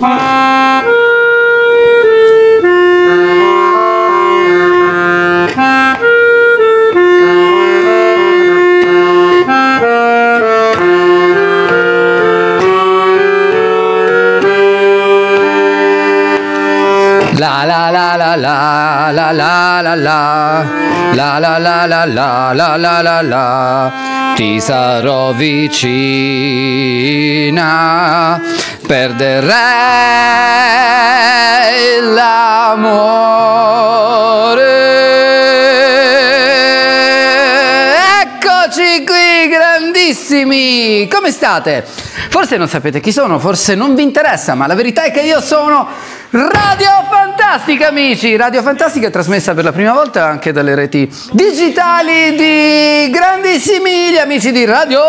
まあ La la la la la la la la la la la la la la la la la la ti sarò vicina perderei l'amore Eccoci qui, grandissimi! Come state? Forse non sapete chi sono, forse non vi interessa, ma la verità è che io sono Radio Fantastica, amici! Radio Fantastica è trasmessa per la prima volta anche dalle reti digitali di grandissimi amici di Radio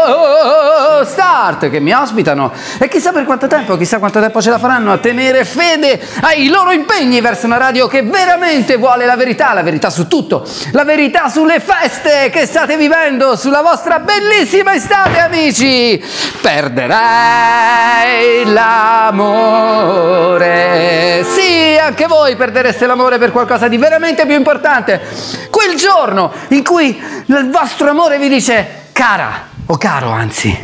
Start che mi ospitano e chissà per quanto tempo, chissà quanto tempo ce la faranno a tenere fede ai loro impegni verso una radio che veramente vuole la verità, la verità su tutto, la verità sulle feste che state vivendo, sulla vostra bellissima estate, amici! Perderei l'amore. Sì, anche voi perdereste l'amore per qualcosa di veramente più importante. Quel giorno in cui il vostro amore vi dice cara o caro, anzi,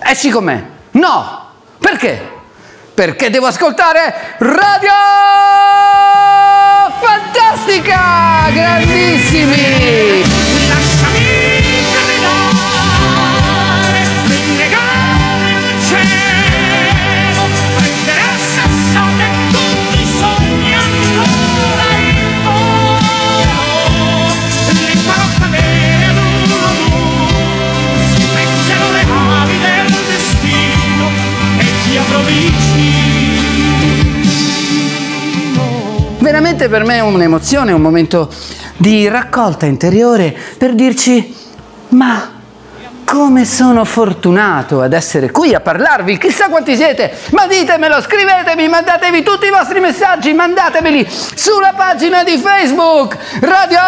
esci con. No! Perché? Perché devo ascoltare Radio Fantastica! Grandissimi! Vicino. Veramente per me un'emozione, un momento di raccolta interiore per dirci ma come sono fortunato ad essere qui a parlarvi, chissà quanti siete, ma ditemelo, scrivetemi, mandatevi tutti i vostri messaggi, mandatemeli sulla pagina di Facebook Radio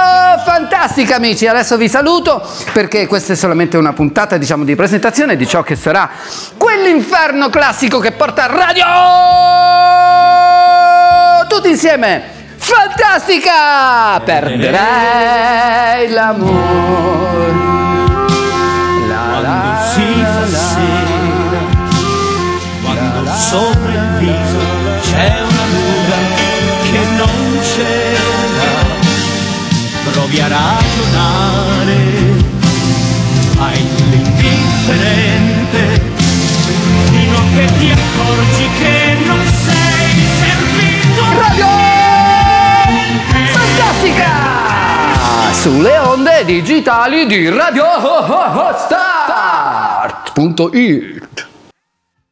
Fantastica amici, adesso vi saluto perché questa è solamente una puntata diciamo di presentazione di ciò che sarà quell'inferno classico che porta Radio tutti insieme Fantastica! Perderei l'amore. La, la, si fa sera, quando sopra il viso c'è una luna che non c'era, provi a ragionare, Sulle onde digitali di Radio Start.it